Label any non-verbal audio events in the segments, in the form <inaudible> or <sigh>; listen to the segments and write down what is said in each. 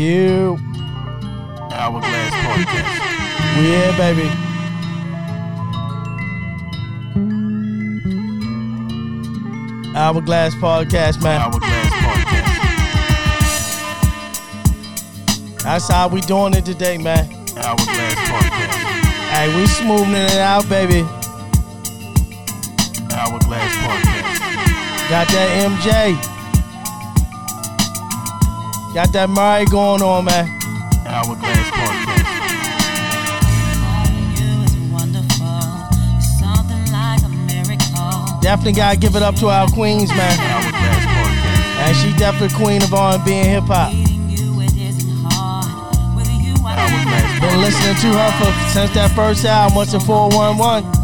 You. Hourglass Podcast. We here, baby. Hourglass Podcast, man. Hourglass Podcast. That's how we doing it today, man. Hourglass Podcast. Hey, we smoothing it out, baby. Hourglass Podcast. Got that MJ. Got that Mary going on, man. Hourglass Podcast. Definitely gotta give it up to our queens, man. And she definitely queen of R&B and hip hop. Been listening to her for since that first album, what's it 411?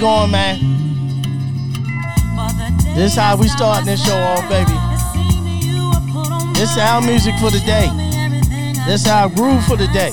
Going, man. This is how we starting this show off, baby. This our music for the day. This is our groove for the day.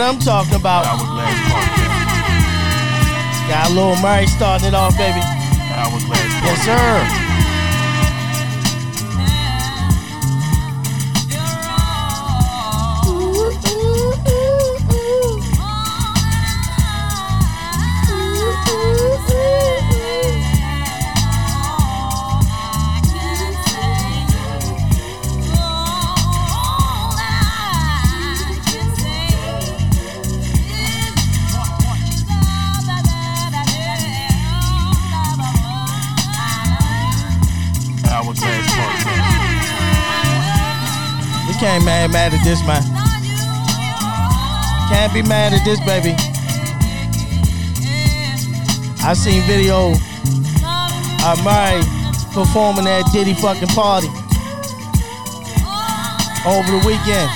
What I'm talking about. Hourglass Podcast. Got a little Mary starting it off, baby. Hourglass Yes, Podcast. sir. Can't mad mad at this, man. Can't be mad at this, baby. I seen video of Mary performing at Diddy fucking party over the weekend.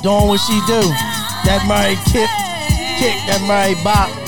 Doing what she do. That Mary kick, kick, that Mary bop.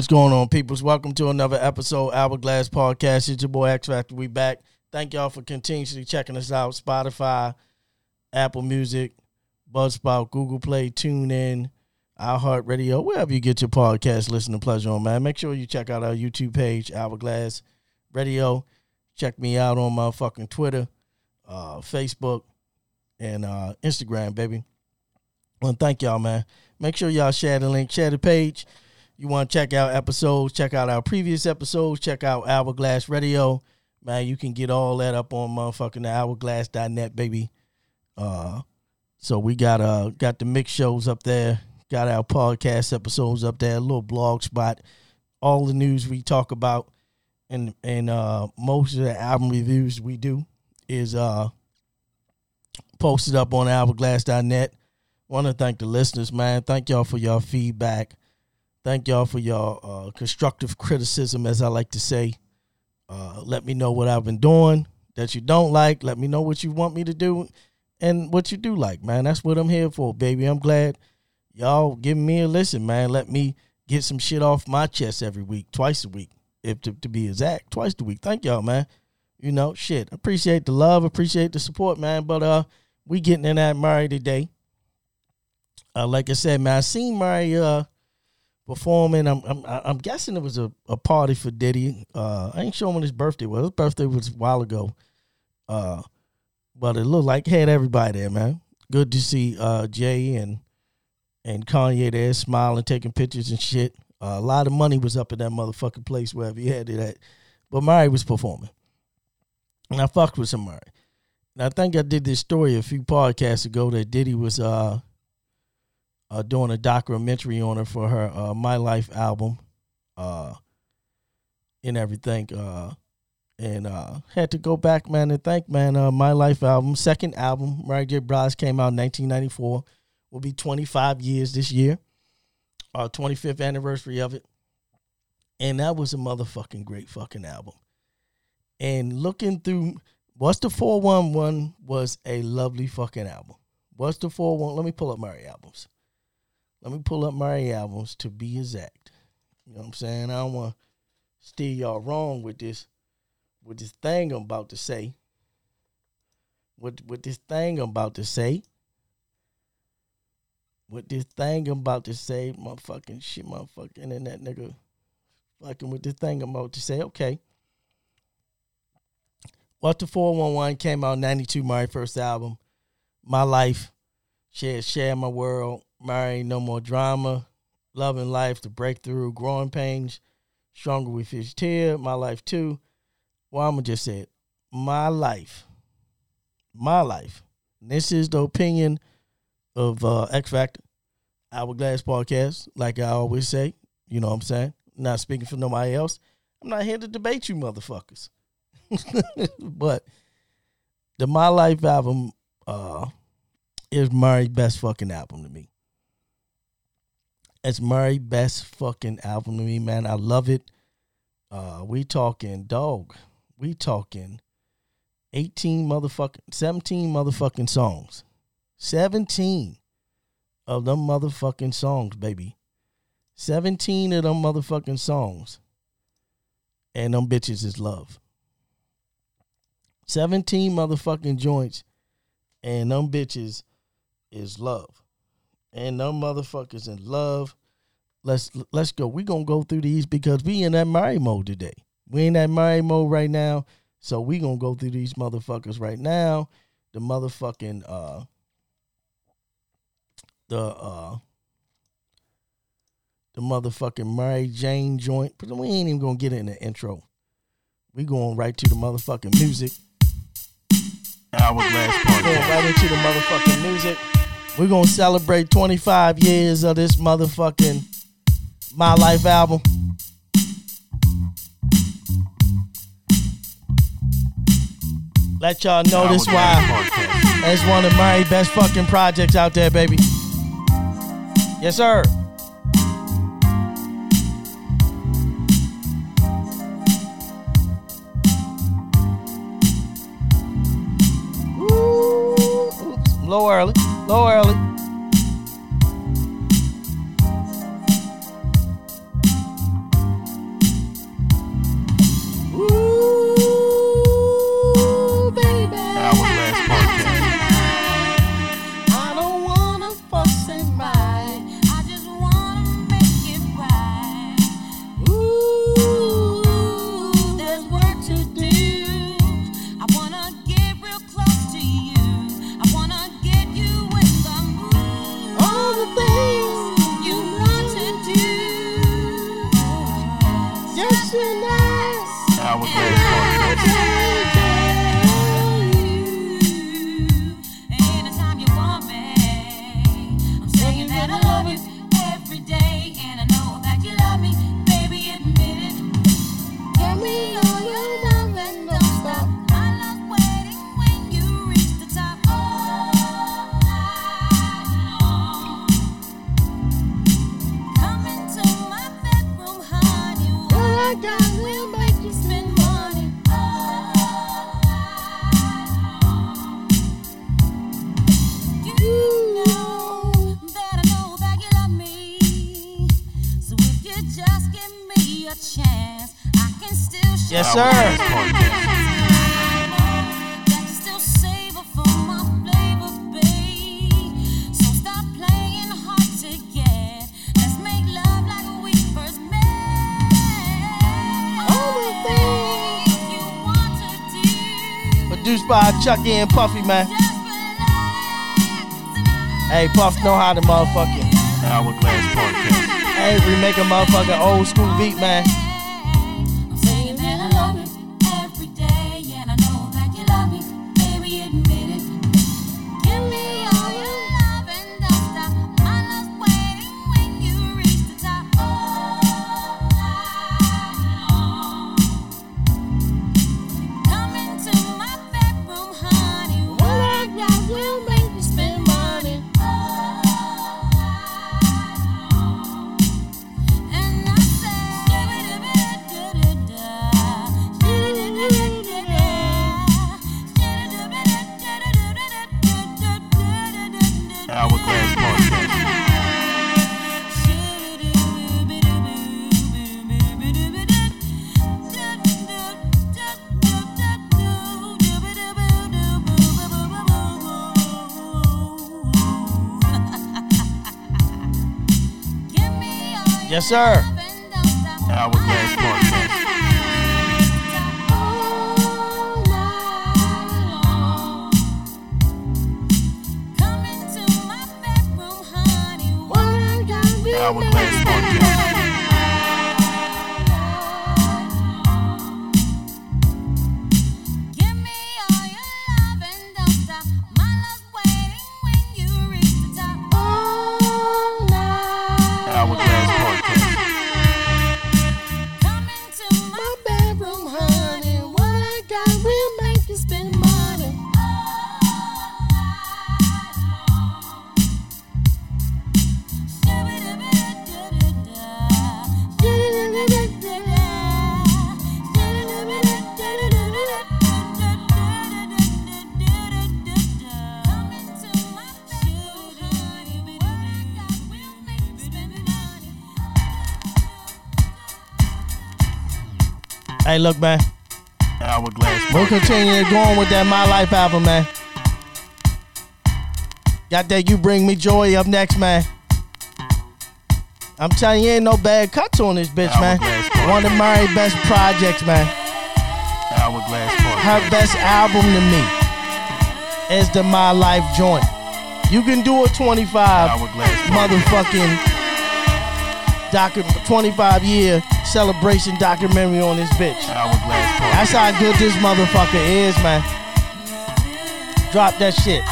What's going on, peoples? Welcome to another episode Hourglass Podcast. It's your boy X Factor. We back. Thank y'all for continuously checking us out. Spotify, Apple Music, Buzzsprout, Google Play, TuneIn, iHeartRadio, wherever you get your podcast listening pleasure on, man. Make sure you check out our YouTube page, Hourglass Radio. Check me out on my fucking Twitter, uh, Facebook, and uh, Instagram, baby. And thank y'all, man. Make sure y'all share the link, share the page. You want to check out episodes, check out our previous episodes, check out Hourglass Radio. Man, you can get all that up on motherfucking hourglass.net, baby. Uh, so we got uh got the mix shows up there, got our podcast episodes up there, a little blog spot, all the news we talk about, and and uh most of the album reviews we do is uh posted up on hourglass.net. Want to thank the listeners, man. Thank y'all for your feedback. Thank y'all for your uh, constructive criticism, as I like to say. Uh, let me know what I've been doing that you don't like. Let me know what you want me to do and what you do like, man. That's what I'm here for, baby. I'm glad y'all giving me a listen, man. Let me get some shit off my chest every week, twice a week, if to, to be exact, twice a week. Thank y'all, man. You know, shit. Appreciate the love, appreciate the support, man. But uh, we getting in that Mary today. Uh, like I said, man, I seen Mary uh performing. I'm I'm I'm guessing it was a, a party for Diddy. Uh, I ain't sure when his birthday was. His birthday was a while ago. Uh, but it looked like had everybody there, man. Good to see uh Jay and and Kanye there smiling, taking pictures and shit. Uh, a lot of money was up in that motherfucking place wherever he had it at. But Mary was performing. And I fucked with some Mary. And I think I did this story a few podcasts ago that Diddy was uh uh, doing a documentary on her for her uh, My Life album, uh, and everything. Uh, and uh, had to go back, man, and thank man. Uh, My Life album, second album, Mary J. Blige came out in 1994. Will be 25 years this year, our 25th anniversary of it, and that was a motherfucking great fucking album. And looking through, what's the 411 was a lovely fucking album. What's the 411? Let me pull up Mary albums. Let me pull up my albums to be exact. You know what I'm saying? I don't want to steer y'all wrong with this, with this thing I'm about to say. With with this thing I'm about to say. With this thing I'm about to say, motherfucking shit, motherfucking internet nigga, fucking with this thing I'm about to say. Okay. What the 411 came out 92, my first album. My life, share, share my world, Mary, no more drama, loving life, the breakthrough, growing pains, stronger with each tear, my life too. Well, I'm gonna just say it. My life, my life. This is the opinion of uh, X Factor, Hourglass Podcast. Like I always say, you know what I'm saying. not speaking for nobody else. I'm not here to debate you, motherfuckers. <laughs> but the My Life album uh, is Mary's best fucking album to me. It's Mary best fucking album to me, man. I love it. Uh, we talking dog. We talking eighteen motherfucking seventeen motherfucking songs. Seventeen of them motherfucking songs, baby. Seventeen of them motherfucking songs. And them bitches is love. 17 motherfucking joints and them bitches is love and them motherfuckers in love. Let's let's go. We gonna go through these because we in that Mary mode today. We in that Mary mode right now. So we gonna go through these motherfuckers right now. The motherfucking uh the uh the motherfucking Mary Jane joint. But we ain't even gonna get in the intro. We going right to the motherfucking music. Hourglass Going Podcast. right into the motherfucking music. We're gonna celebrate 25 years of this motherfucking My Life album. Let y'all know this why it's one of my best fucking projects out there, baby. Yes, sir. Ooh, oops, early, low early. Yes, Chucky and Puffy, man. Hey, Puff know how to motherfucking. Hourglass Podcast. Hey, we make a motherfucking old school beat, man. Yes, sir. look, man. Hourglass. We'll continue going with that My Life album, man. Got that You Bring Me Joy up next, man. I'm telling you, ain't no bad cuts on this bitch, man. One of my best projects, man. Hourglass Party. Her best album to me is the My Life joint. You can do a 25 motherfucking document, 25 year celebration documentary on this bitch. That's how good this motherfucker is, man. Drop that shit.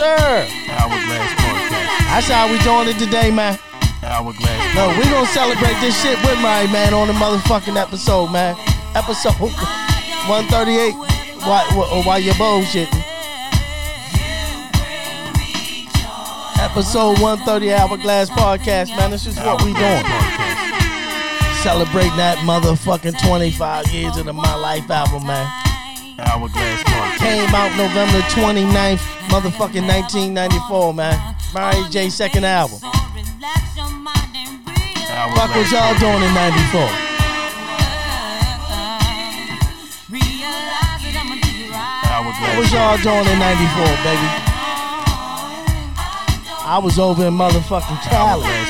Sir. Hourglass Podcast. That's how we doing it today, man. Hourglass No, we gonna celebrate this shit with my man on the motherfucking episode, man. Episode 138. Why, why, why you bullshitting? Episode 130 Hourglass Podcast, man. This is what we doing. Celebrating that motherfucking 25 years of the My Life album, man. Hourglass Podcast. Came out November 29th, motherfucking 1994, man. Mary J. second album. Fuck what y'all doing in 94. What was y'all doing in 94, baby? I was over in motherfucking Cali.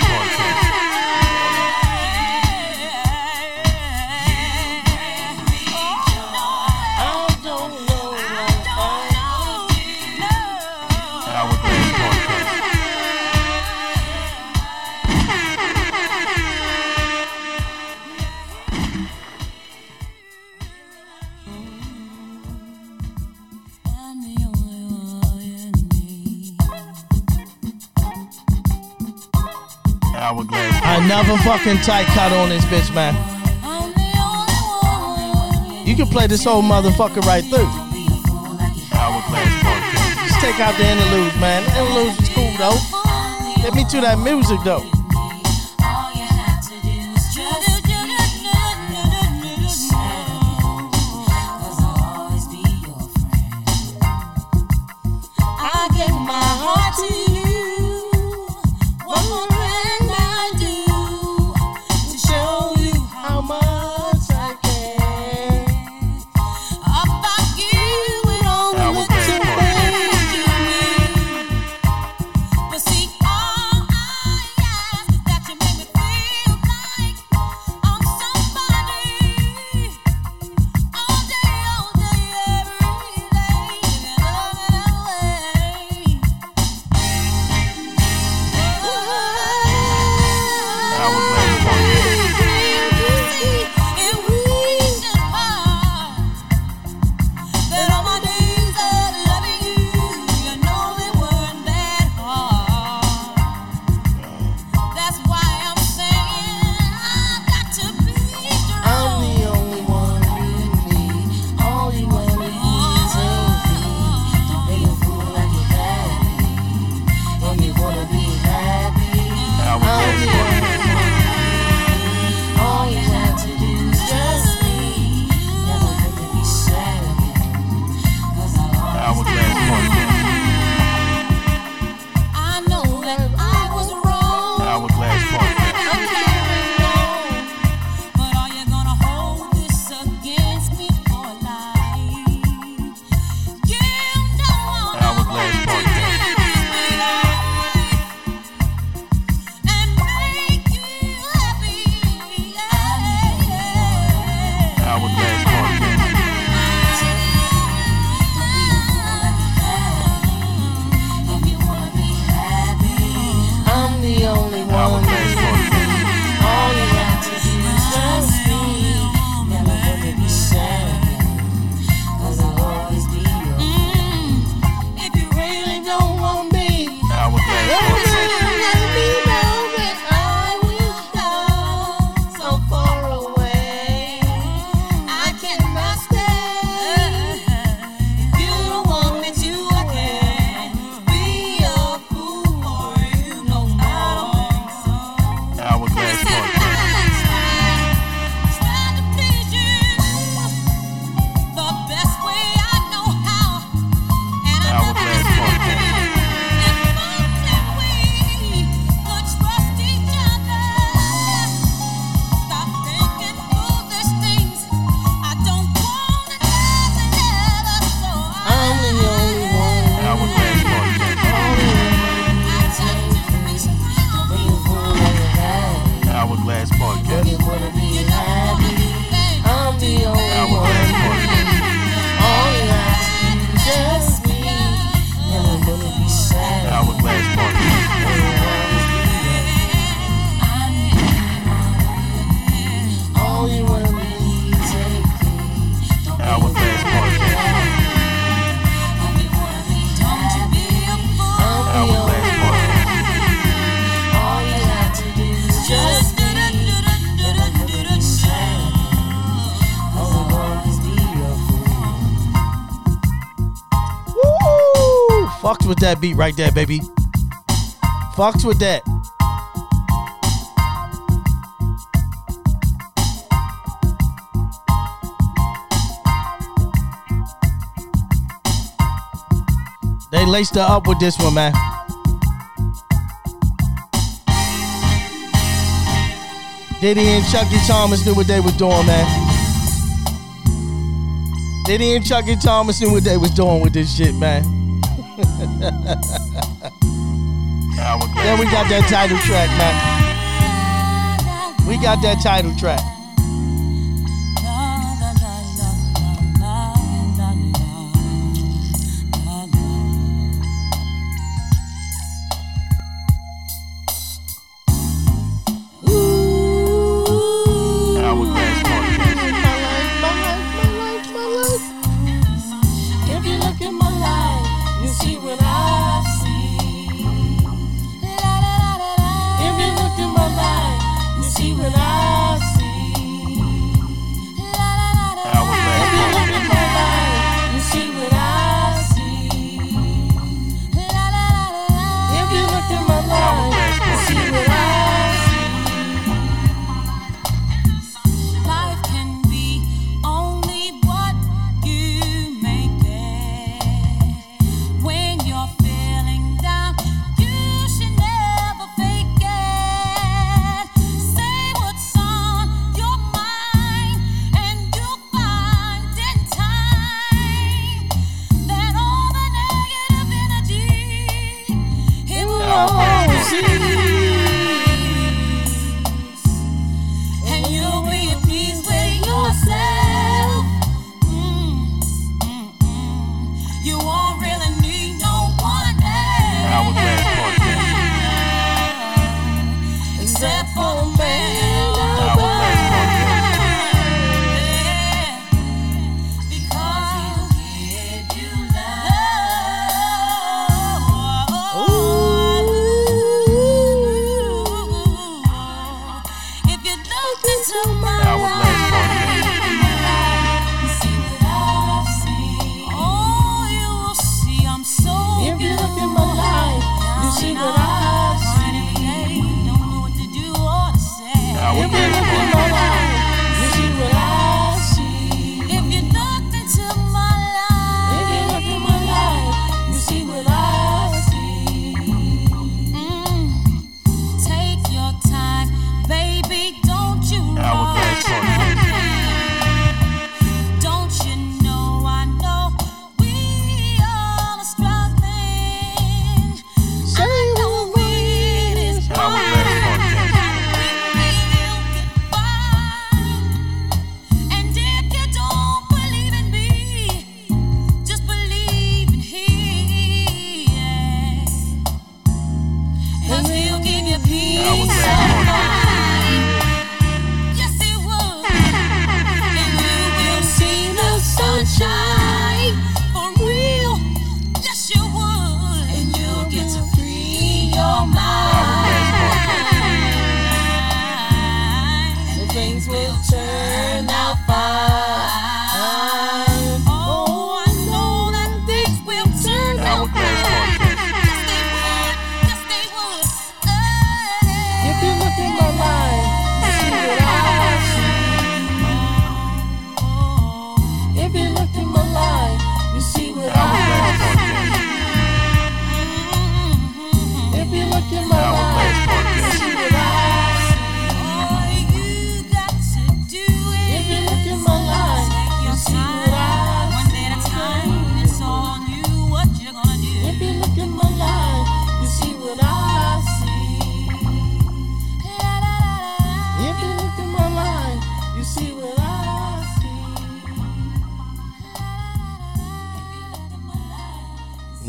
I never fucking tight cut on this bitch, man. You can play this whole motherfucker right through. Just take out the interludes, man. The interludes is cool though. Get me to that music though. with that beat right there, baby. Fucks with that. They laced her up with this one, man. Diddy and Chucky Thompson knew what they were doing, man. Diddy and Chucky Thompson knew what they was doing with this shit, man then we got that title track, man. We got that title track.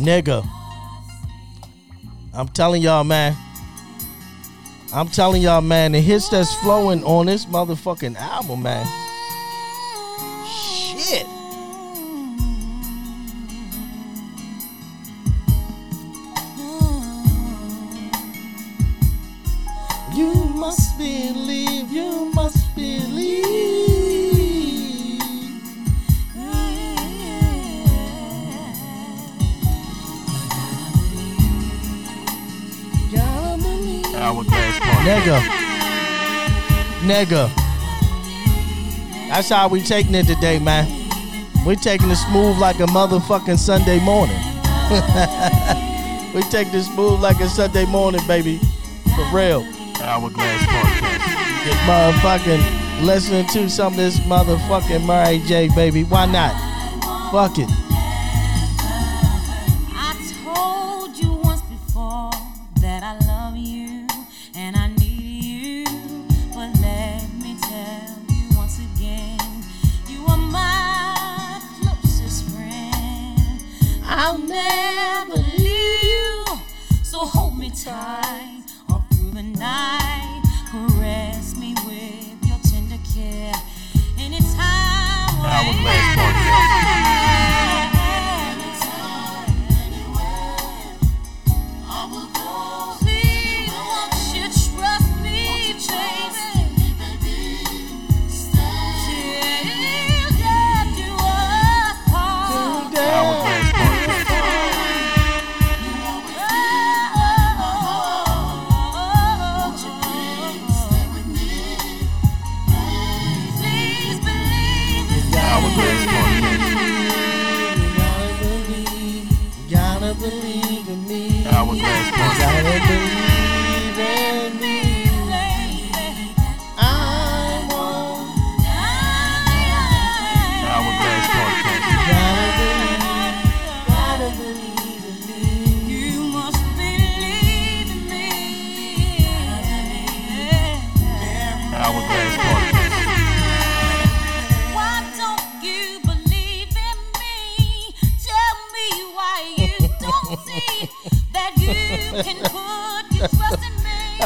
nigga. I'm telling y'all, man. I'm telling y'all, man, the hits that's flowing on this motherfucking album, man. Shit. You must believe, you must Nigga. Nigga. That's how we taking it today, man. We taking it smooth like a motherfucking Sunday morning. <laughs> we take this smooth like a Sunday morning, baby. For real. Hourglass Podcast. Get motherfucking listening to some of this motherfucking Mary J, baby. Why not? Fuck it.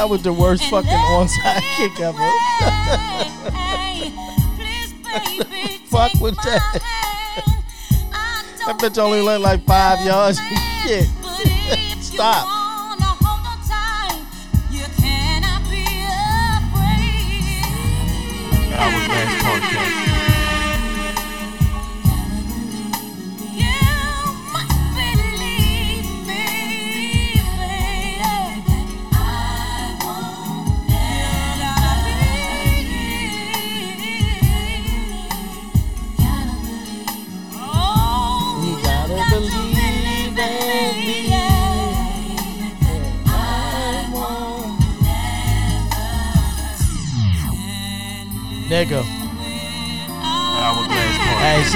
That was the worst fucking onside kick ever. <laughs> Please, <laughs> Fuck with that. hand. That bitch only went like five yards. <laughs> Shit. but if you Stop.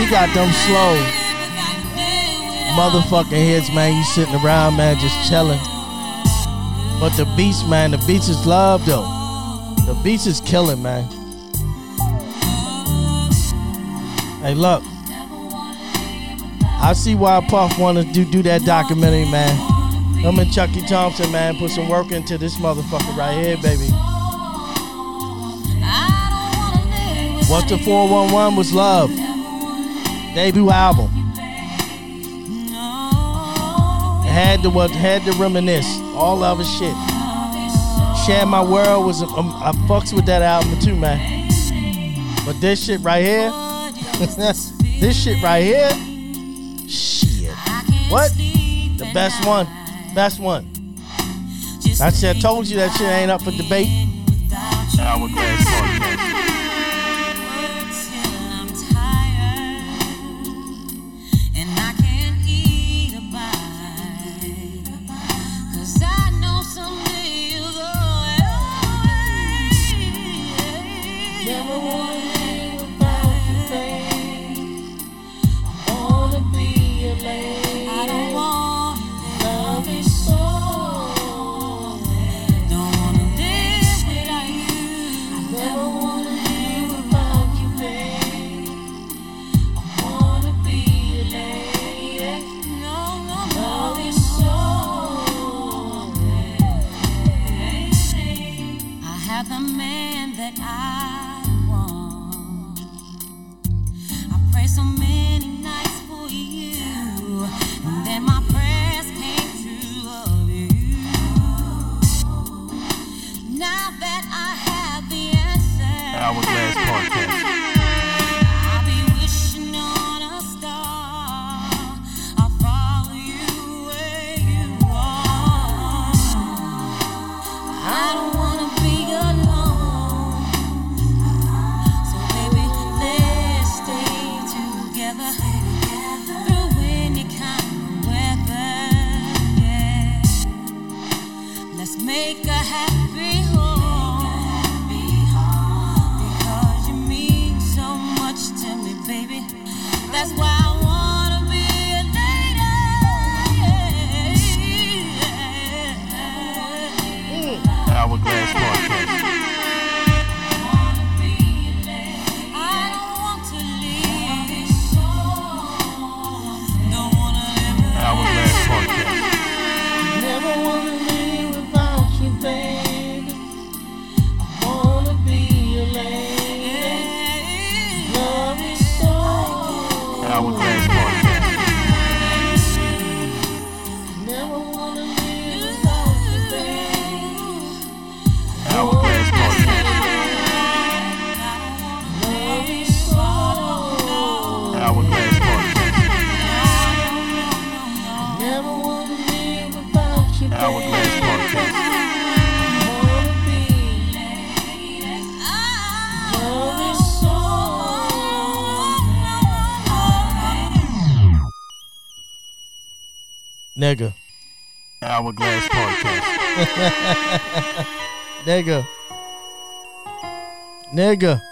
Got them slow motherfucking heads, man. You sitting around, man, just chilling. But the beats, man, the beats is love, though. The beats is killing, man. Hey, look. I see why Puff wanted to do, do that documentary, man. Him and Chucky Thompson, man, put some work into this motherfucker right here, baby. What the 411 was love. Debut album. Had to what had to reminisce. All of his shit. Share My World was um, I fucks with that album too, man. But this shit right here, <laughs> this shit right here, shit. What? The best one. Best one. I said told you that shit ain't up for debate. Podcast. Wanna Hourglass Podcast. <laughs> nigga. Nigga.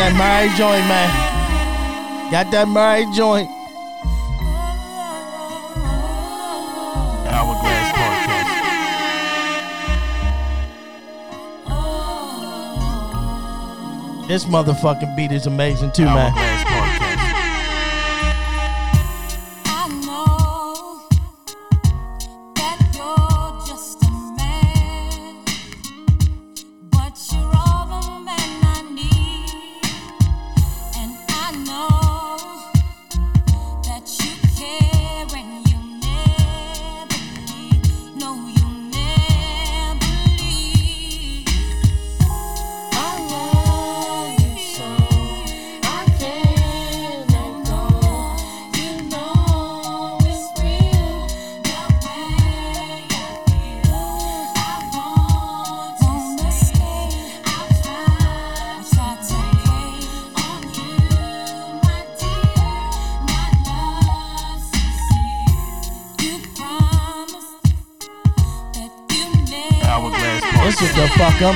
that Mary joint, man. Got that Mary joint. Hourglass Podcast. This motherfucking beat is amazing too, man.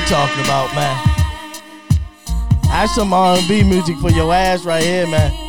Talking about, man. That's some R&B music for your ass right here, man.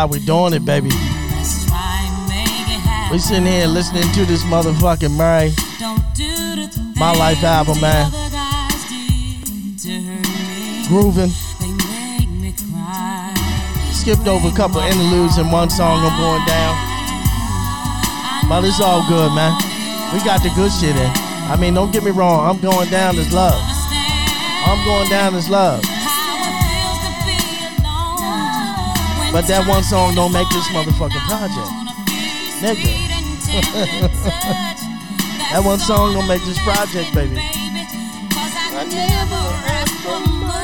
Out. This how we doing it, baby. We sitting here listening to this motherfucking Mary. My Life album, man. Grooving. Skipped over a couple interludes and one song I'm going down. But it's all good, man. We got the good shit in. I mean, don't get me wrong. I'm going down as love. I'm going down as love. But that one song don't make this motherfucking project. Nigga. <laughs> That one song don't make this project, baby. I never asked for much.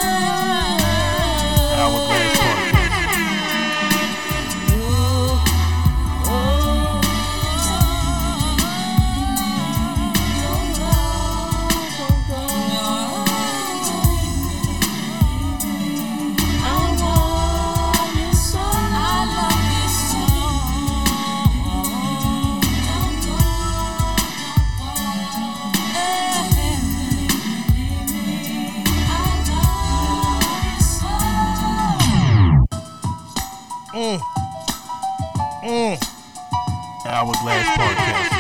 Hourglass Podcast.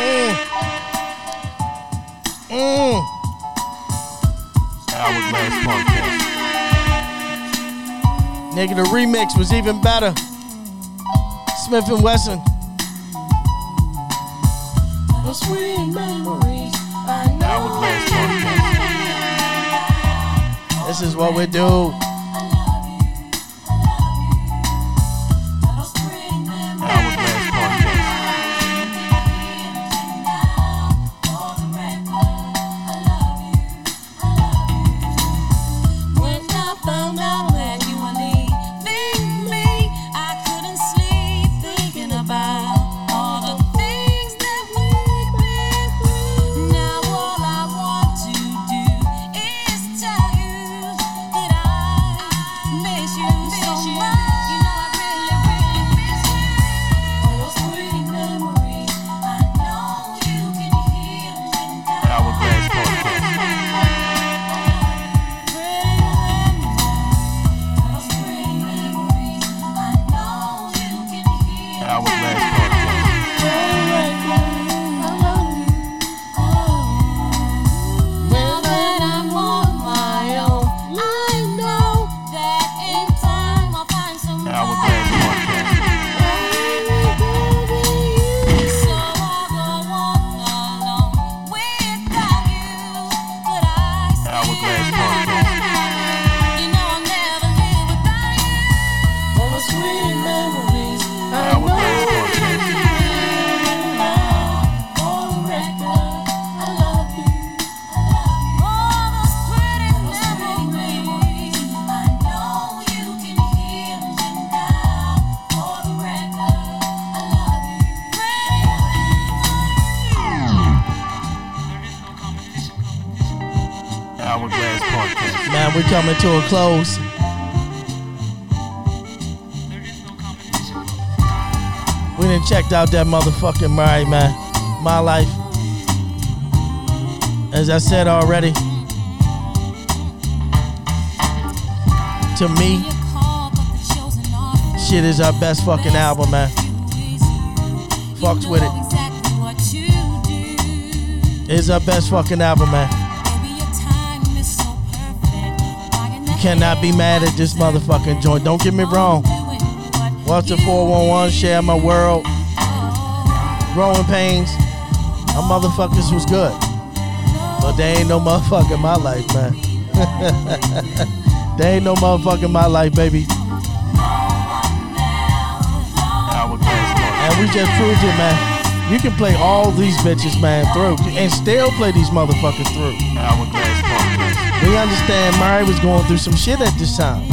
Mm. Mm. Hourglass Podcast. Nigga, the remix was even better. Smith and Wesson. Sweet memories. Hourglass Podcast. This is what we do. To a close. We done checked out that motherfucking Mary, man. My life. As I said already, to me, shit is our best fucking album, man. Fucks with it. It's our best fucking album, man. Cannot be mad at this motherfucking joint. Don't get me wrong. Watch the 411, share my world. Growing pains. My motherfuckers was good. But they ain't no motherfucker in my life, man. <laughs> they ain't no motherfucker in my life, baby. And we just proved it, man. You can play all these bitches, man, through. And still play these motherfuckers through. Understand Mary was going through some shit at this time.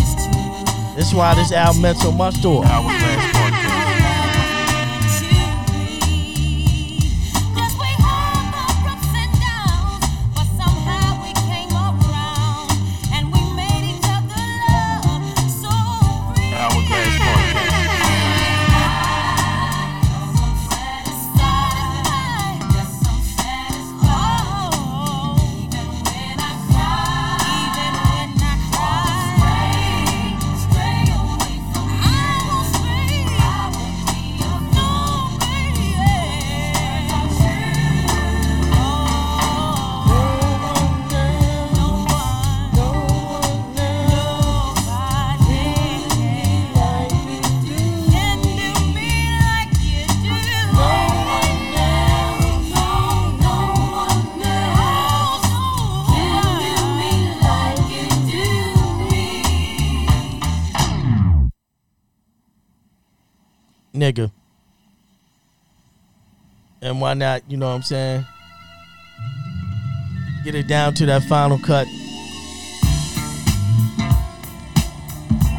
That's why this album meant so much to her. Nigga. And why not, you know what I'm saying? Get it down to that final cut.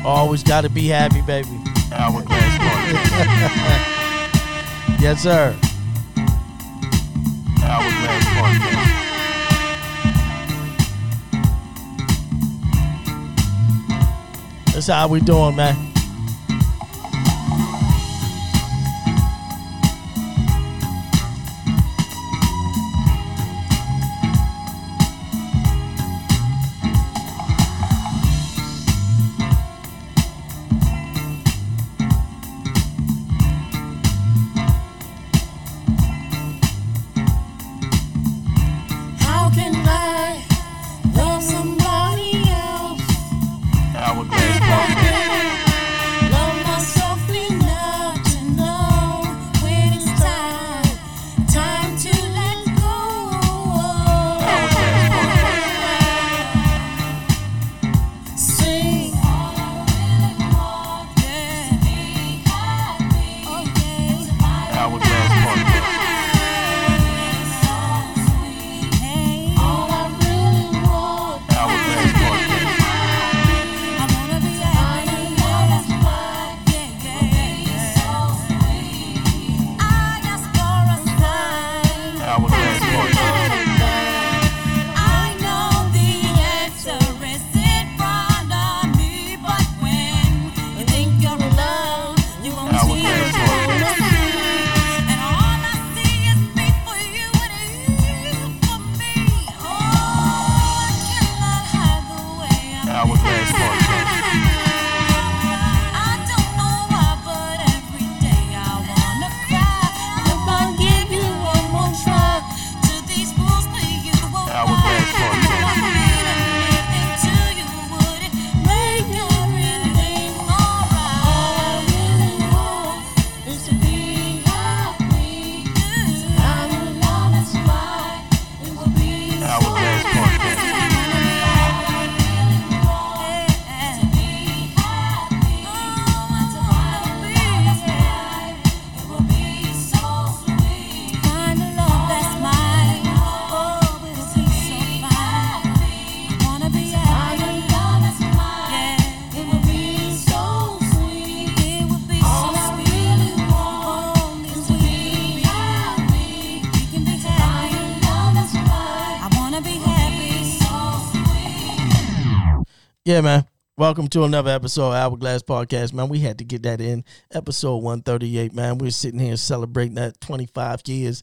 Always gotta be happy, baby. Hourglass. <laughs> Yes, sir. Hourglass Podcast. That's how we doing, man. Welcome to another episode of Hourglass Podcast, man. We had to get that in. Episode 138, man. We're sitting here celebrating that 25 years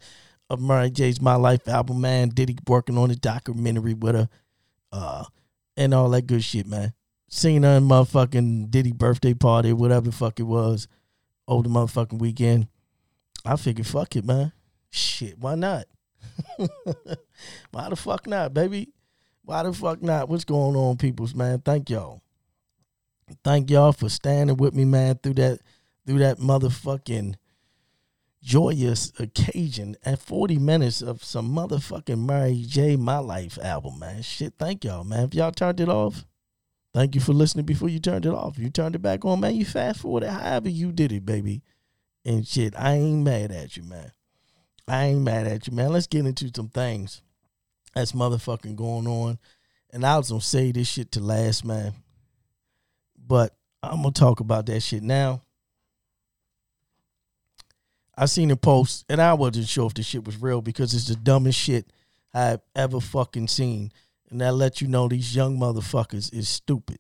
of Mary J's My Life album, man. Diddy working on a documentary with her, uh, and all that good shit, man. Seen her in motherfucking Diddy birthday party, whatever the fuck it was, over the motherfucking weekend. I figured, fuck it, man. Shit, why not? <laughs> why the fuck not, baby? Why the fuck not? What's going on, peoples, man? Thank y'all. Thank y'all for standing with me, man, through that through that motherfucking joyous occasion at 40 minutes of some motherfucking Mary J. My Life album, man. Shit, thank y'all, man. If y'all turned it off, thank you for listening before you turned it off. You turned it back on, man. You fast forwarded however you did it, baby. And shit, I ain't mad at you, man. I ain't mad at you, man. Let's get into some things that's motherfucking going on. And I was gonna say this shit to last, man. But I'm gonna talk about that shit now. I seen a post and I wasn't sure if the shit was real because it's the dumbest shit I've ever fucking seen. And that let you know these young motherfuckers is stupid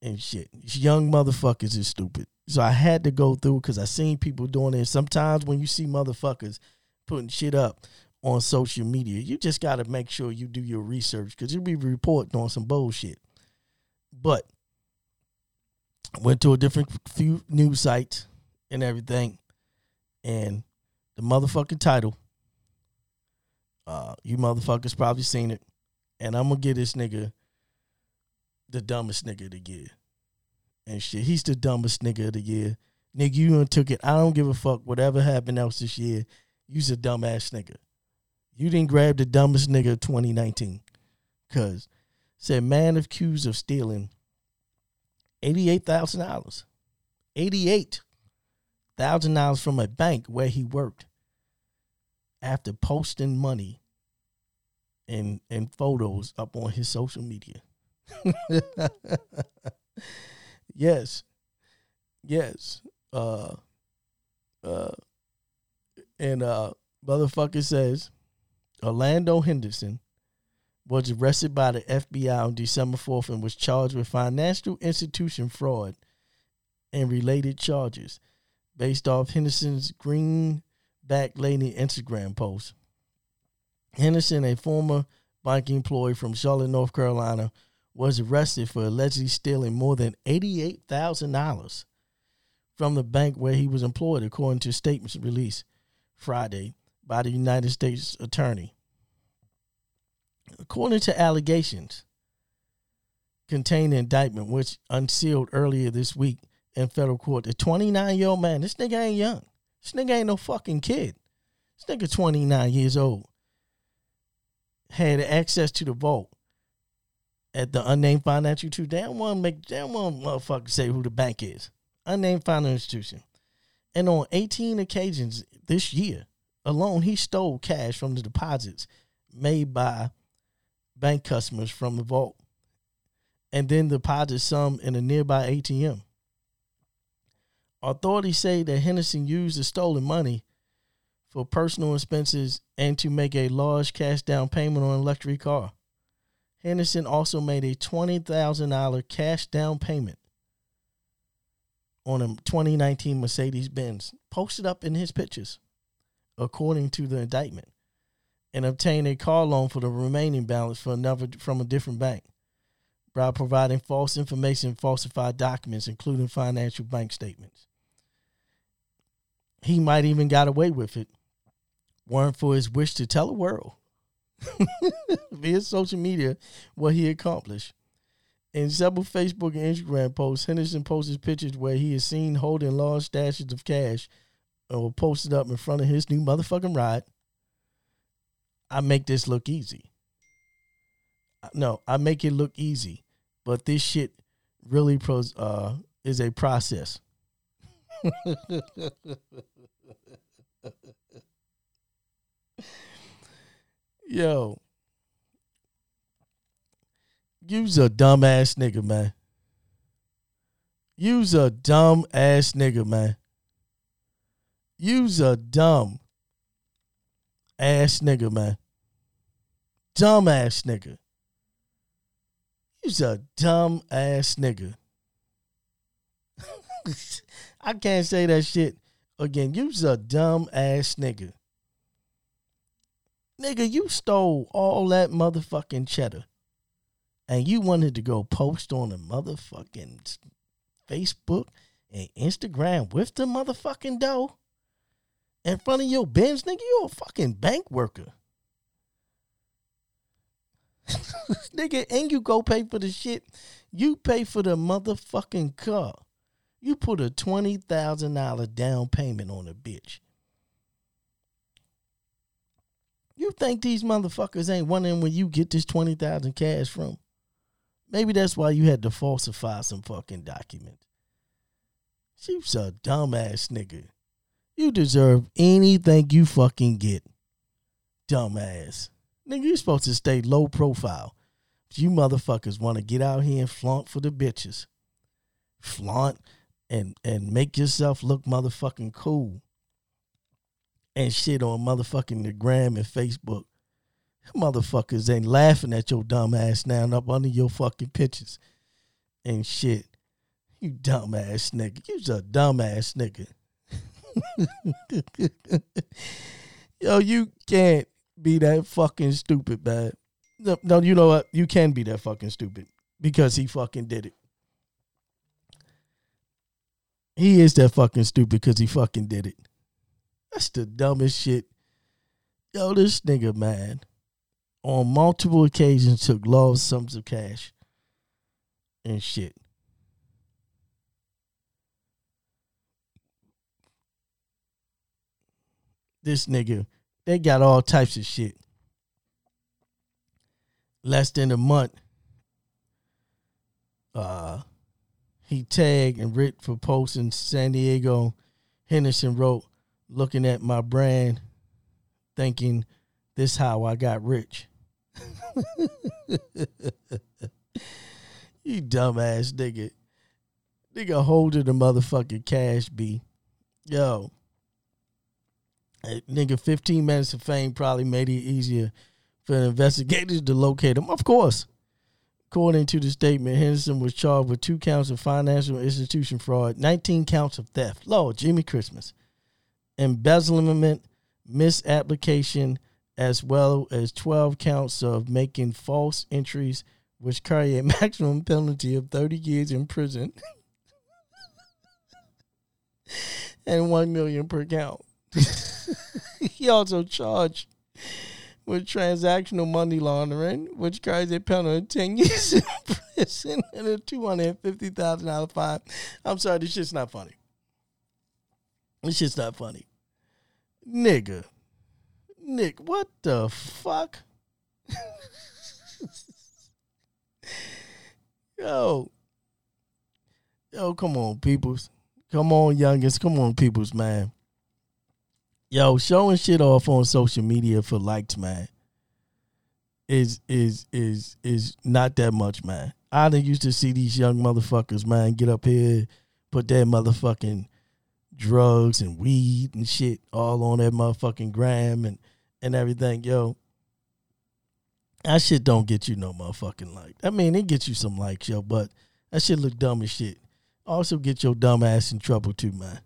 and shit. These young motherfuckers is stupid. So I had to go through because I seen people doing it. Sometimes when you see motherfuckers putting shit up on social media, you just got to make sure you do your research because you'll be reporting on some bullshit. But went to a different few news sites and everything, and the motherfucking title. Uh, you motherfuckers probably seen it, and I'm gonna give this nigga the dumbest nigga of the year, and shit. He's the dumbest nigga of the year. Nigga, you done took it. I don't give a fuck. Whatever happened else this year, you's a dumbass nigga. You didn't grab the dumbest nigga of 2019, cause said man accused of stealing eighty-eight thousand dollars, eighty-eight thousand dollars from a bank where he worked. After posting money and and photos up on his social media. <laughs> yes, yes. Uh, uh, and uh, motherfucker says Orlando Henderson was arrested by the FBI on December 4th and was charged with financial institution fraud and related charges based off Henderson's Greenback Lady Instagram post. Henderson, a former bank employee from Charlotte, North Carolina, was arrested for allegedly stealing more than $88,000 from the bank where he was employed, according to statements released Friday by the United States Attorney. According to allegations contained in indictment, which unsealed earlier this week in federal court, the 29 year old man, this nigga ain't young. This nigga ain't no fucking kid. This nigga 29 years old had access to the vault at the unnamed financial institution. Damn one make damn one motherfucker say who the bank is. Unnamed financial institution. And on 18 occasions this year alone, he stole cash from the deposits made by bank customers from the vault and then deposited some in a nearby ATM. Authorities say that Henderson used the stolen money for personal expenses and to make a large cash down payment on an luxury car. Henderson also made a $20,000 cash down payment on a 2019 Mercedes Benz, posted up in his pictures, according to the indictment, and obtain a car loan for the remaining balance for another from a different bank by providing false information and falsified documents, including financial bank statements. He might even got away with it, weren't for his wish to tell the world <laughs> via social media what he accomplished. In several Facebook and Instagram posts, Henderson posted pictures where he is seen holding large stashes of cash or posted up in front of his new motherfucking ride. I make this look easy. No, I make it look easy, but this shit really pros uh is a process. <laughs> Yo, you's a dumbass nigga, man. You's a dumb ass nigga, man. You's a dumb ass nigga, man. Dumb ass nigga. You's a dumb ass nigga. <laughs> I can't say that shit again. You's a dumb ass nigga. Nigga, you stole all that motherfucking cheddar. And you wanted to go post on a motherfucking Facebook and Instagram with the motherfucking dough in front of your Benz, nigga. You a fucking bank worker. <laughs> nigga, and you go pay for the shit. You pay for the motherfucking car. You put a twenty thousand dollar down payment on a bitch. You think these motherfuckers ain't wondering where you get this twenty thousand cash from? Maybe that's why you had to falsify some fucking document. She's a dumbass nigga. You deserve anything you fucking get. Dumbass. Nigga, you supposed to stay low profile. But you motherfuckers want to get out here and flaunt for the bitches. Flaunt and and make yourself look motherfucking cool. And shit on motherfucking the gram and Facebook. Motherfuckers ain't laughing at your dumb ass now up under your fucking pictures and shit. You dumbass nigga. You's a dumbass nigga. <laughs> Yo, you can't be that fucking stupid, man. No, no, you know what? You can be that fucking stupid because he fucking did it. He is that fucking stupid because he fucking did it. That's the dumbest shit. Yo, this nigga, man, on multiple occasions took large sums of cash and shit. This nigga, they got all types of shit. Less than a month, uh, he tagged and writ for posts in San Diego. Henderson wrote, looking at my brand, thinking, this how I got rich. <laughs> you dumbass nigga. Nigga holding the motherfucking cash B. Yo. Nigga, 15 minutes of fame probably made it easier for investigators to locate him. Of course. According to the statement, Henderson was charged with two counts of financial institution fraud, 19 counts of theft. Lord, Jimmy Christmas. Embezzlement, misapplication, as well as 12 counts of making false entries, which carry a <laughs> maximum penalty of 30 years in prison <laughs> and 1 million per count. <laughs> he also charged with transactional money laundering, which carries a penalty of 10 years <laughs> in prison and a $250,000 fine. I'm sorry, this shit's not funny. This shit's not funny. Nigga. Nick, what the fuck? <laughs> Yo. Yo, come on, peoples. Come on, youngest. Come on, peoples, man. Yo, showing shit off on social media for likes, man, is is is is not that much, man. I done used to see these young motherfuckers, man, get up here, put their motherfucking drugs and weed and shit all on that motherfucking gram and and everything, yo. That shit don't get you no motherfucking like. I mean, it gets you some likes, yo, but that shit look dumb as shit. Also get your dumb ass in trouble too, man.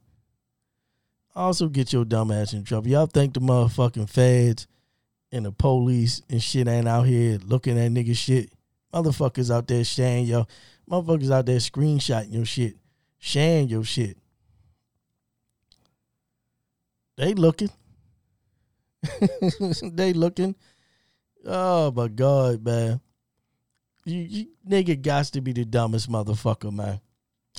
Also get your dumb ass in trouble. Y'all think the motherfucking feds and the police and shit ain't out here looking at nigga shit. Motherfuckers out there sharing yo. Motherfuckers out there screenshotting your shit. Sharing your shit. They looking. <laughs> they looking. Oh my god, man. You, you nigga got to be the dumbest motherfucker, man.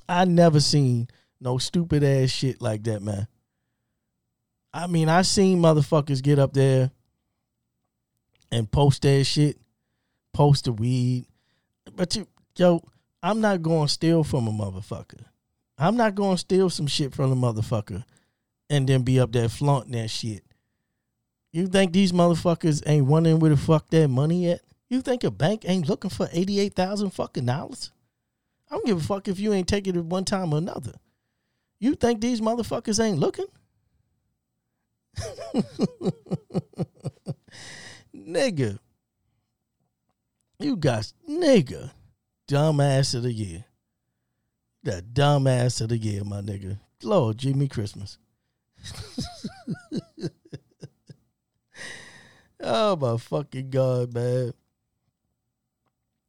I never seen no stupid ass shit like that, man. I mean, I seen motherfuckers get up there and post that shit, post the weed. But you, yo, I'm not going to steal from a motherfucker. I'm not going to steal some shit from a motherfucker and then be up there flaunting that shit. You think these motherfuckers ain't wondering where the fuck that money at? You think a bank ain't looking for eighty eight thousand fucking dollars? I don't give a fuck if you ain't taking it one time or another. You think these motherfuckers ain't looking? <laughs> nigga. You got nigga. dumbass of the year. That dumbass of the year, my nigga. Lord, Jimmy Christmas. <laughs> oh my fucking god, man.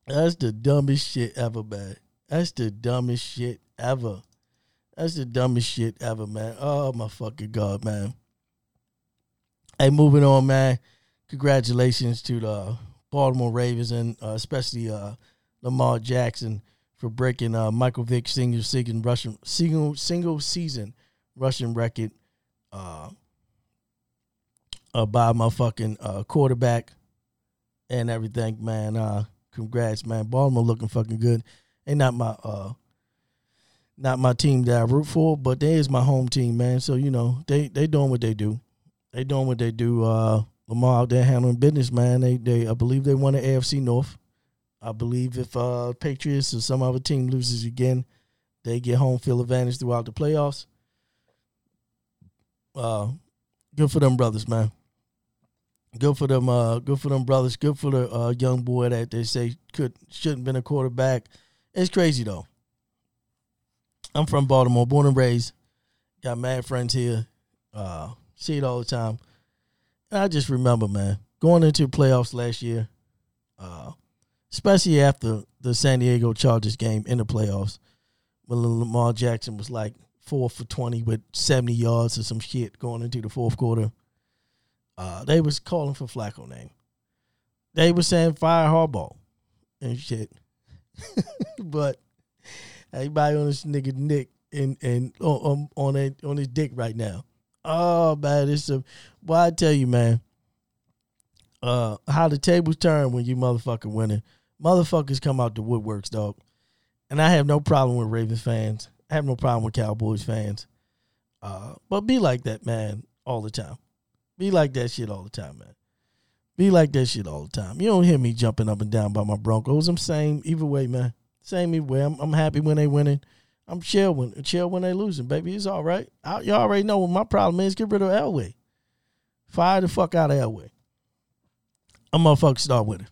That's the dumbest shit ever, man. That's the dumbest shit ever. That's the dumbest shit ever, man. Oh my fucking god, man. Hey, moving on, man. Congratulations to the Baltimore Ravens and uh, especially uh, Lamar Jackson for breaking uh, Michael Vick single season rushing single single season rushing record uh, uh, by my fucking uh, quarterback and everything, man. Uh, congrats, man. Baltimore looking fucking good. They not my uh, not my team that I root for, but they is my home team, man. So you know they they doing what they do. They doing what they do. Uh, Lamar out there handling business, man. They they I believe they won the AFC North. I believe if uh Patriots or some other team loses again, they get home field advantage throughout the playoffs. Uh, good for them brothers, man. Good for them. Uh, good for them brothers. Good for the uh, young boy that they say could shouldn't been a quarterback. It's crazy though. I'm from Baltimore, born and raised. Got mad friends here. Uh, see it all the time. And I just remember, man, going into the playoffs last year, uh, especially after the San Diego Chargers game in the playoffs, when Lamar Jackson was like four for twenty with seventy yards or some shit going into the fourth quarter. Uh, they was calling for Flacco name. They was saying fire Harbaugh and shit. <laughs> but everybody on this nigga Nick and and on on on, on his dick right now. Oh man, it's a well I tell you, man. Uh how the tables turn when you motherfucker winning. Motherfuckers come out the woodworks, dog. And I have no problem with Ravens fans. I have no problem with Cowboys fans. Uh, but be like that, man, all the time. Be like that shit all the time, man. Be like that shit all the time. You don't hear me jumping up and down by my Broncos. I'm same either way, man. Same either way. I'm, I'm happy when they winning. I'm chill when chill when they losing, baby. It's all right. I, you already know what my problem is. Get rid of Elway. Fire the fuck out of Elway. I'm motherfucker start with it.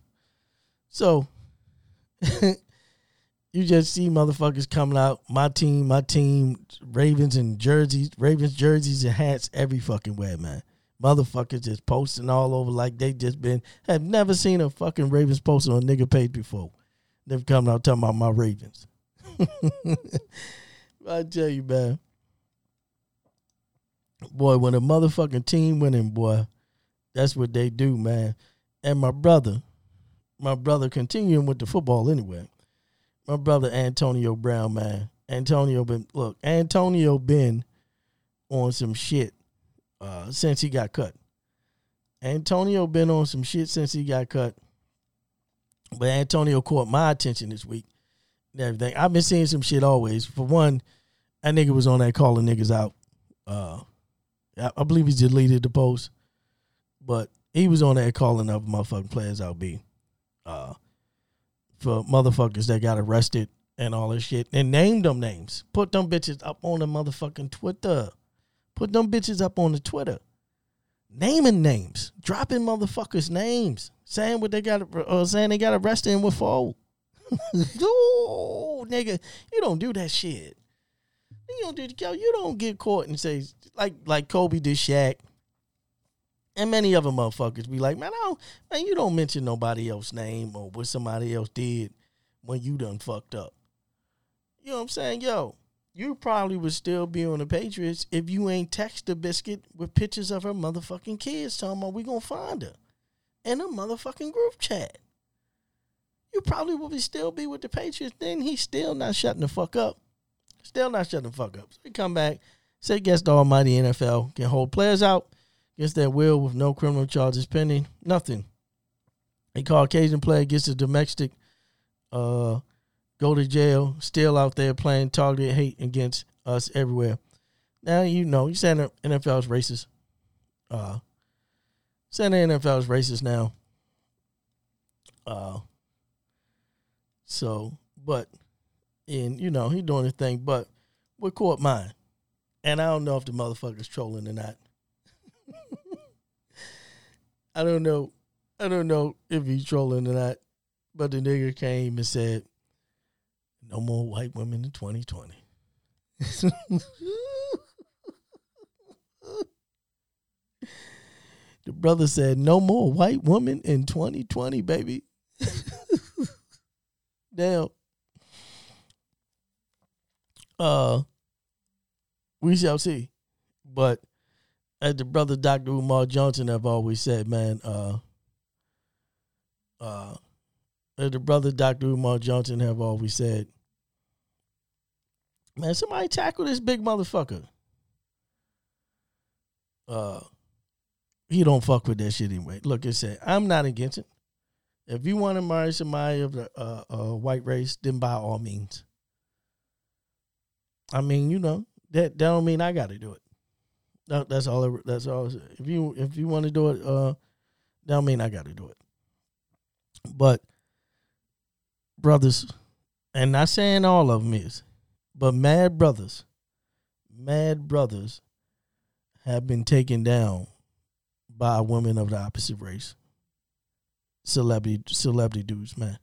So <laughs> you just see motherfuckers coming out. My team, my team, Ravens and jerseys, Ravens jerseys and hats every fucking way, man. Motherfuckers just posting all over like they just been have never seen a fucking Ravens post on a nigga page before. They've come out talking about my Ravens. <laughs> I tell you, man. Boy, when a motherfucking team winning, boy, that's what they do, man. And my brother, my brother continuing with the football anyway. My brother Antonio Brown, man. Antonio been look, Antonio been on some shit uh, since he got cut. Antonio been on some shit since he got cut. But Antonio caught my attention this week everything. I've been seeing some shit always. For one, that nigga was on that calling niggas out. Uh, I, I believe he deleted the post, but he was on that calling up motherfucking players out. B, uh, for motherfuckers that got arrested and all this shit, and named them names. Put them bitches up on the motherfucking Twitter. Put them bitches up on the Twitter. Naming names, dropping motherfuckers' names, saying what they got, uh, saying they got arrested and with for. <laughs> Ooh, nigga, you don't do that shit. You don't do yo, you don't get caught and say like like Kobe did Shaq. And many other motherfuckers be like, man, I don't, man, you don't mention nobody else's name or what somebody else did when you done fucked up. You know what I'm saying? Yo, you probably would still be on the Patriots if you ain't text the biscuit with pictures of her motherfucking kids talking about we gonna find her in a motherfucking group chat. You probably would be still be with the Patriots. Then he's still not shutting the fuck up. Still not shutting the fuck up. So he come back, say guess the almighty NFL can hold players out against their will with no criminal charges pending. Nothing. A Caucasian player gets a domestic uh go to jail, still out there playing targeted hate against us everywhere. Now you know you saying the NFL is racist. Uh saying the NFL is racist now. Uh so but and you know, he doing his thing, but what caught mine. And I don't know if the motherfucker's trolling or not. <laughs> I don't know. I don't know if he's trolling or not. But the nigga came and said, No more white women in 2020. <laughs> the brother said, No more white women in 2020, baby. <laughs> Damn. Uh, we shall see. But as the brother Dr. Umar Johnson have always said, man, uh, uh, as the brother Dr. Umar Johnson have always said, man, somebody tackle this big motherfucker. Uh, he don't fuck with that shit anyway. Look, it said, I'm not against it. If you want to marry somebody of the uh, uh, white race, then by all means. I mean, you know that that don't mean I got to do it. That, that's all. That's all. If you if you want to do it, uh, that don't mean I got to do it. But brothers, and not saying all of them is, but mad brothers, mad brothers have been taken down by women of the opposite race. Celebrity celebrity dudes, man.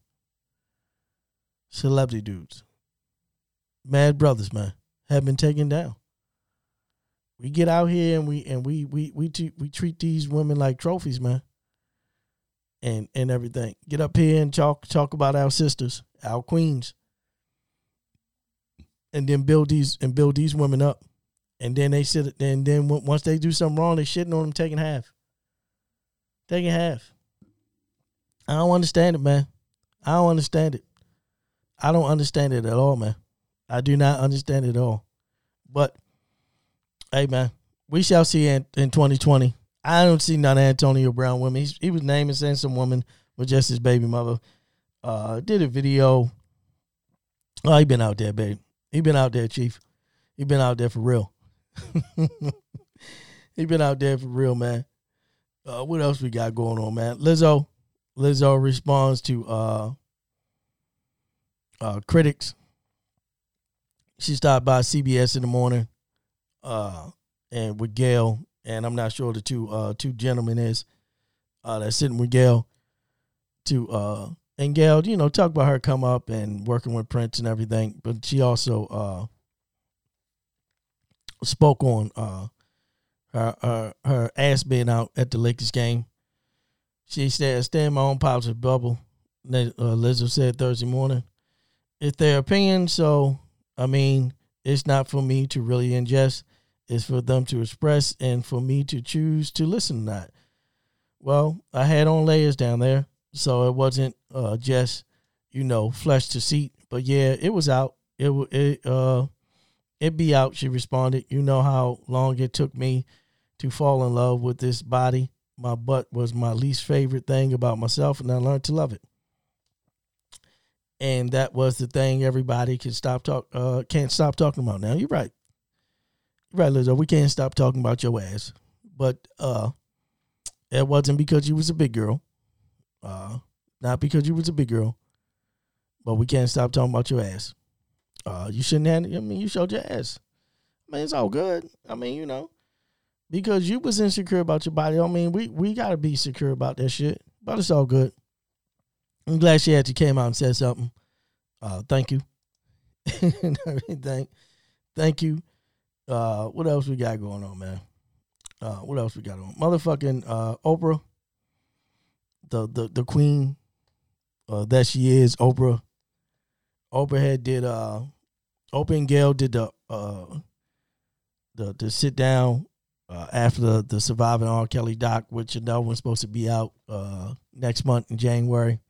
Celebrity dudes. Mad brothers, man, have been taken down. We get out here and we and we we we t- we treat these women like trophies, man. And and everything. Get up here and talk talk about our sisters, our queens. And then build these and build these women up. And then they sit and then once they do something wrong, they shitting on them taking half. Taking half. I don't understand it, man. I don't understand it. I don't understand it at all, man. I do not understand it at all. But hey, man, we shall see in, in 2020. I don't see none Antonio Brown women. He's, he was naming saying some woman was just his baby mother. Uh, did a video. Oh, he been out there, babe. He been out there, Chief. He been out there for real. <laughs> he been out there for real, man. Uh, what else we got going on, man? Lizzo. Lizzo responds to uh, uh, critics. She stopped by CBS in the morning, uh, and with Gayle, and I'm not sure the two uh, two gentlemen is uh, that's sitting with Gayle. To uh, and Gayle, you know, talk about her come up and working with Prince and everything, but she also uh, spoke on uh, her, her her ass being out at the Lakers game. She said, "Stay in my own positive bubble." Li- Uh, said Thursday morning. It's their opinion, so I mean, it's not for me to really ingest. It's for them to express and for me to choose to listen to that. Well, I had on layers down there, so it wasn't uh, just you know flesh to seat. But yeah, it was out. It it uh it be out. She responded. You know how long it took me to fall in love with this body. My butt was my least favorite thing about myself, and I learned to love it. And that was the thing everybody can stop talk uh can't stop talking about. Now you're right. You're right, Lizzo. We can't stop talking about your ass. But uh it wasn't because you was a big girl. Uh not because you was a big girl. But we can't stop talking about your ass. Uh you shouldn't have I mean you showed your ass. I mean it's all good. I mean, you know. Because you was insecure about your body. I mean, we we gotta be secure about that shit. But it's all good. I'm glad she actually came out and said something. Uh, thank you. <laughs> everything. Thank you. Uh, what else we got going on, man? Uh, what else we got on? Motherfucking uh, Oprah, the the the queen uh, that she is, Oprah. Oprah had did uh, Oprah and Gayle did the uh, the the sit down uh, after the, the surviving R. Kelly doc, which that one's supposed to be out uh, next month in January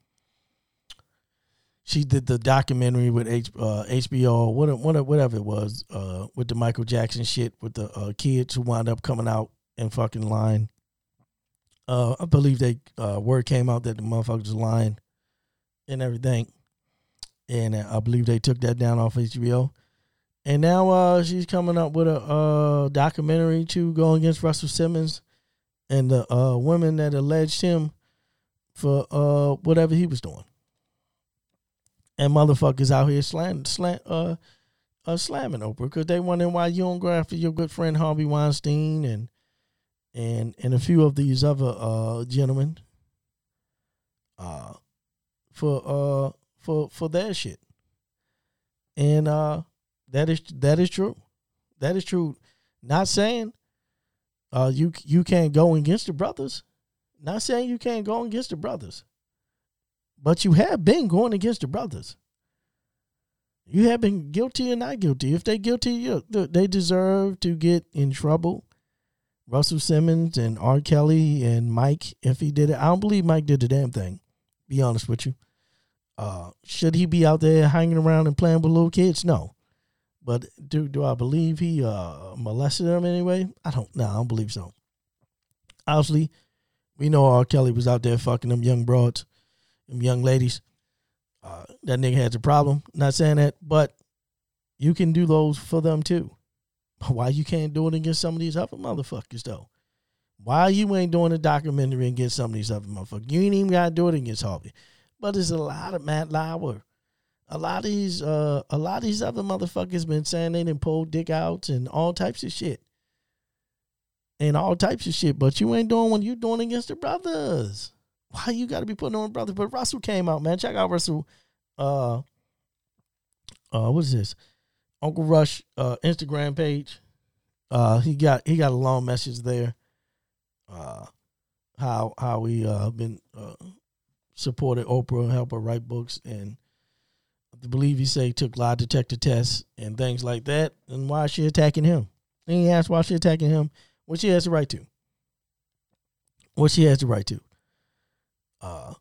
she did the documentary with H, uh, HBO, what, what, whatever it was, uh, with the Michael Jackson shit with the uh, kids who wound up coming out in fucking line. Uh, I believe they word came out that the motherfuckers lying and everything, and I believe they took that down off HBO. And now uh, she's coming up with a uh, documentary to go against Russell Simmons and the uh, women that alleged him for uh, whatever he was doing and motherfuckers out here slam, slam, uh, uh, slamming Oprah because they wondering why you don't go after your good friend Harvey Weinstein and and and a few of these other uh gentlemen uh for uh for for their shit. and uh, that is that is true. That is true. Not saying uh, you you can't go against the brothers. Not saying you can't go against the brothers, but you have been going against the brothers. You have been guilty or not guilty. If they guilty, they deserve to get in trouble. Russell Simmons and R. Kelly and Mike, if he did it, I don't believe Mike did the damn thing. Be honest with you. Uh, should he be out there hanging around and playing with little kids? No. But do do I believe he uh, molested them anyway? I don't. No, I don't believe so. Obviously, we know R. Kelly was out there fucking them young broads, them young ladies. Uh, that nigga has a problem. Not saying that, but you can do those for them too. <laughs> Why you can't do it against some of these other motherfuckers though? Why you ain't doing a documentary against some of these other motherfuckers? You ain't even gotta do it against Harvey. But there's a lot of Matt Lauer. A lot of these uh a lot of these other motherfuckers been saying they didn't pull dick outs and all types of shit. And all types of shit. But you ain't doing what you doing against the brothers. Why you gotta be putting on brothers? But Russell came out, man. Check out Russell uh uh what is this? Uncle Rush uh Instagram page. Uh he got he got a long message there. Uh how how we uh been uh supported Oprah, help her write books and I believe he say took lie detector tests and things like that. And why is she attacking him? And he asked why she attacking him, what she has the right to. What she has the right to. Uh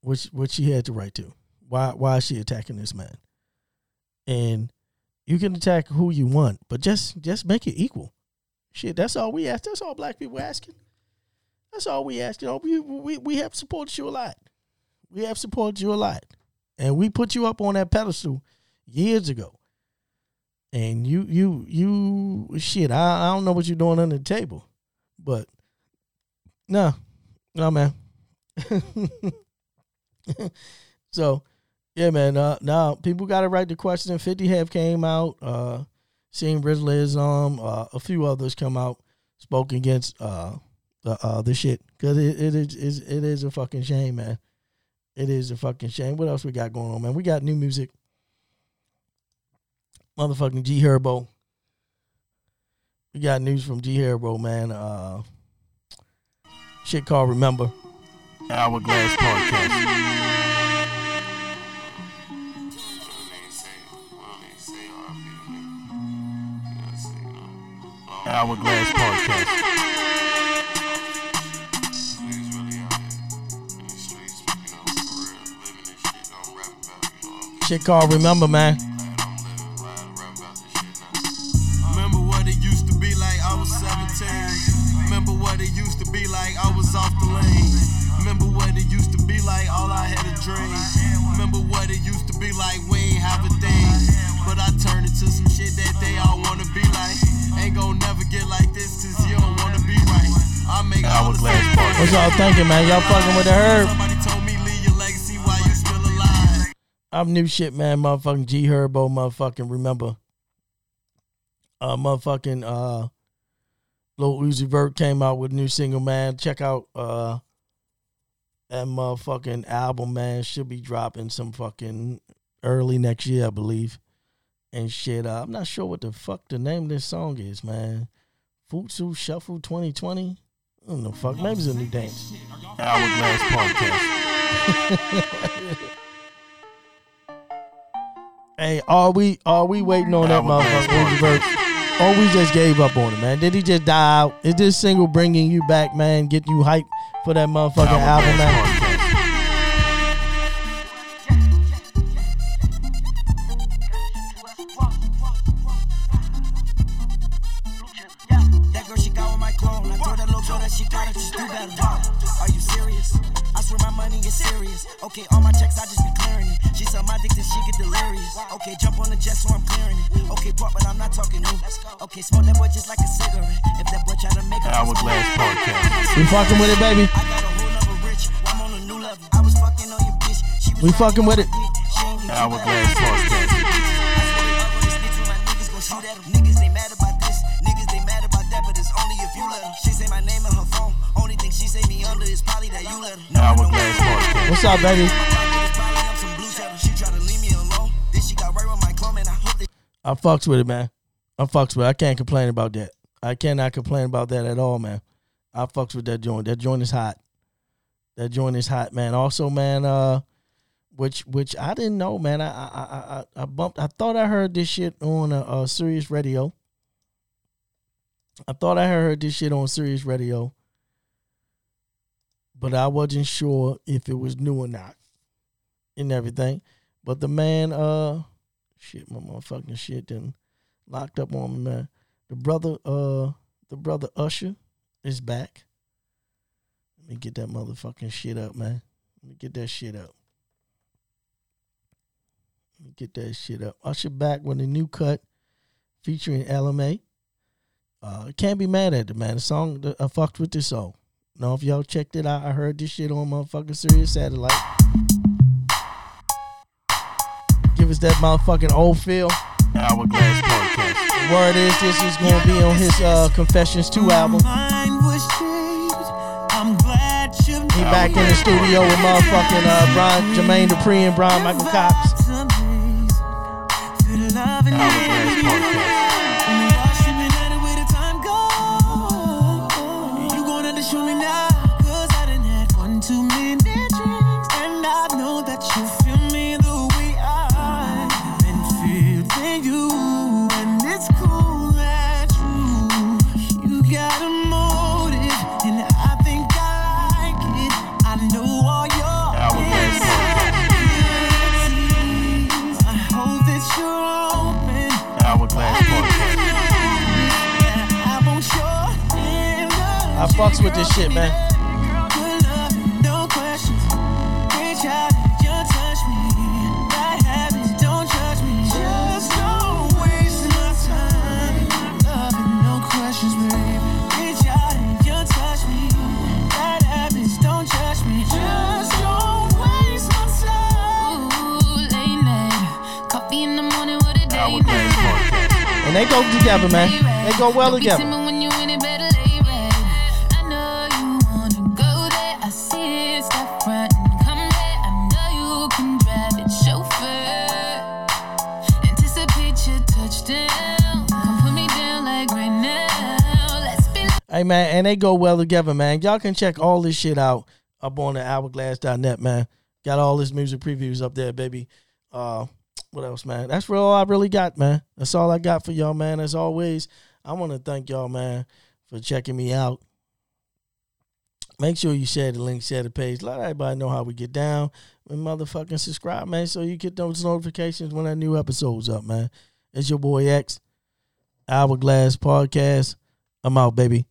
which what she had the right to. Why why is she attacking this man? And you can attack who you want, but just just make it equal. Shit, that's all we ask. That's all black people asking. That's all we ask. You know, we we we have supported you a lot. We have supported you a lot, and we put you up on that pedestal years ago. And you you you shit. I, I don't know what you're doing under the table, but no, no man. <laughs> so yeah, man. Uh, now people got to write the question. Fifty have came out. Uh, seeing Rizza Islam, uh, a few others come out, spoke against uh, the uh, the shit because it, it is it is a fucking shame, man. It is a fucking shame. What else we got going on, man? We got new music. Motherfucking G Herbo. We got news from G Herbo, man. Uh, shit called Remember. Hourglass Podcast. Hourglass Podcast. Shit called Remember, man. Remember what it used to be like I was 17. Remember what it used to be like I was off the lane. Remember what it used to be like all I had a dream. Remember what it used to be like we ain't have a thing. But I turned into some shit that they all wanna be like. Ain't gon' never get like this cause you don't wanna be right. I make all the Hourglass. What y'all thinking, man? Y'all fucking with the herb? I'm new shit, man. Motherfucking G Herbo, motherfucking remember. Uh, motherfucking uh, Lil Uzi Vert came out with a new single, man. Check out uh that motherfucking album, man. Should be dropping some fucking early next year, I believe. And shit, uh, I'm not sure what the fuck the name of this song is, man. Futsal Shuffle 2020. I don't know, fuck. Maybe it's a new dance. Hourglass Podcast. <laughs> Hey, are we are we waiting on that motherfucker Or oh, we just gave up on it, man? Did he just die out? Is this single bringing you back, man? Get you hyped for that motherfucking album, man? Money is serious. Okay, all my checks, I just be clearing it. She said my dick, then she get delirious. Okay, jump on the jet, so I'm clearing it. Okay, pop, but I'm not talking new. Okay, smoke that boy just like a cigarette. If that boy try to make a Hourglass Podcast. We fucking with it, baby. I got a whole nother rich. I'm on a new level. I was fucking on your bitch. She was We fucking with it. She ain't get Hourglass Podcast. Thing she say me under is probably that you let her. No, I don't <laughs> What's up, baby? My pocket is probably on some blue cheddar. She try to leave me alone, then she got right with my clone, man. I I fucks with it, man. I fucks with it. I can't complain about that. I cannot complain about that at all, man. I fucks with that joint. That joint is hot. That joint is hot, man. Also, man, uh, which which I didn't know, man. I I I, I- I bumped. I thought I heard this shit on a, uh Sirius Radio. I thought I heard this shit on Sirius Radio, but I wasn't sure if it was new or not, and everything. But the man, uh, shit, my motherfucking shit done locked up on me, man. The brother, uh, the brother Usher is back. Let me get that motherfucking shit up, man. Let me get that shit up. Let me get that shit up. Usher back with a new cut featuring Ella Mai. Uh, can't be mad at the man. The song, I fucked with this song. Know if y'all checked it out, I heard this shit on motherfucking Sirius Satellite. Give us that motherfucking old feel. Hourglass Podcast. Word is this is gonna be on his uh, Confessions 2 album. Mine was changed. I'm glad you He back in the studio with motherfucking uh, Brian, Jermaine Dupri and Brian Michael Cox. Hourglass Podcast. What a day Hourglass Podcast. And they go together, man. They go well together. Man, and they go well together, man. Y'all can check all this shit out up on the hourglass.net, man. Got all this music previews up there, baby. Uh what else, man? That's all I really got, man. That's all I got for y'all, man. As always, I want to thank y'all, man, for checking me out. Make sure you share the link, share the page. Let everybody know how we get down. And motherfucking subscribe, man, so you get those notifications when that new episode's up, man. It's your boy X, Hourglass Podcast. I'm out, baby.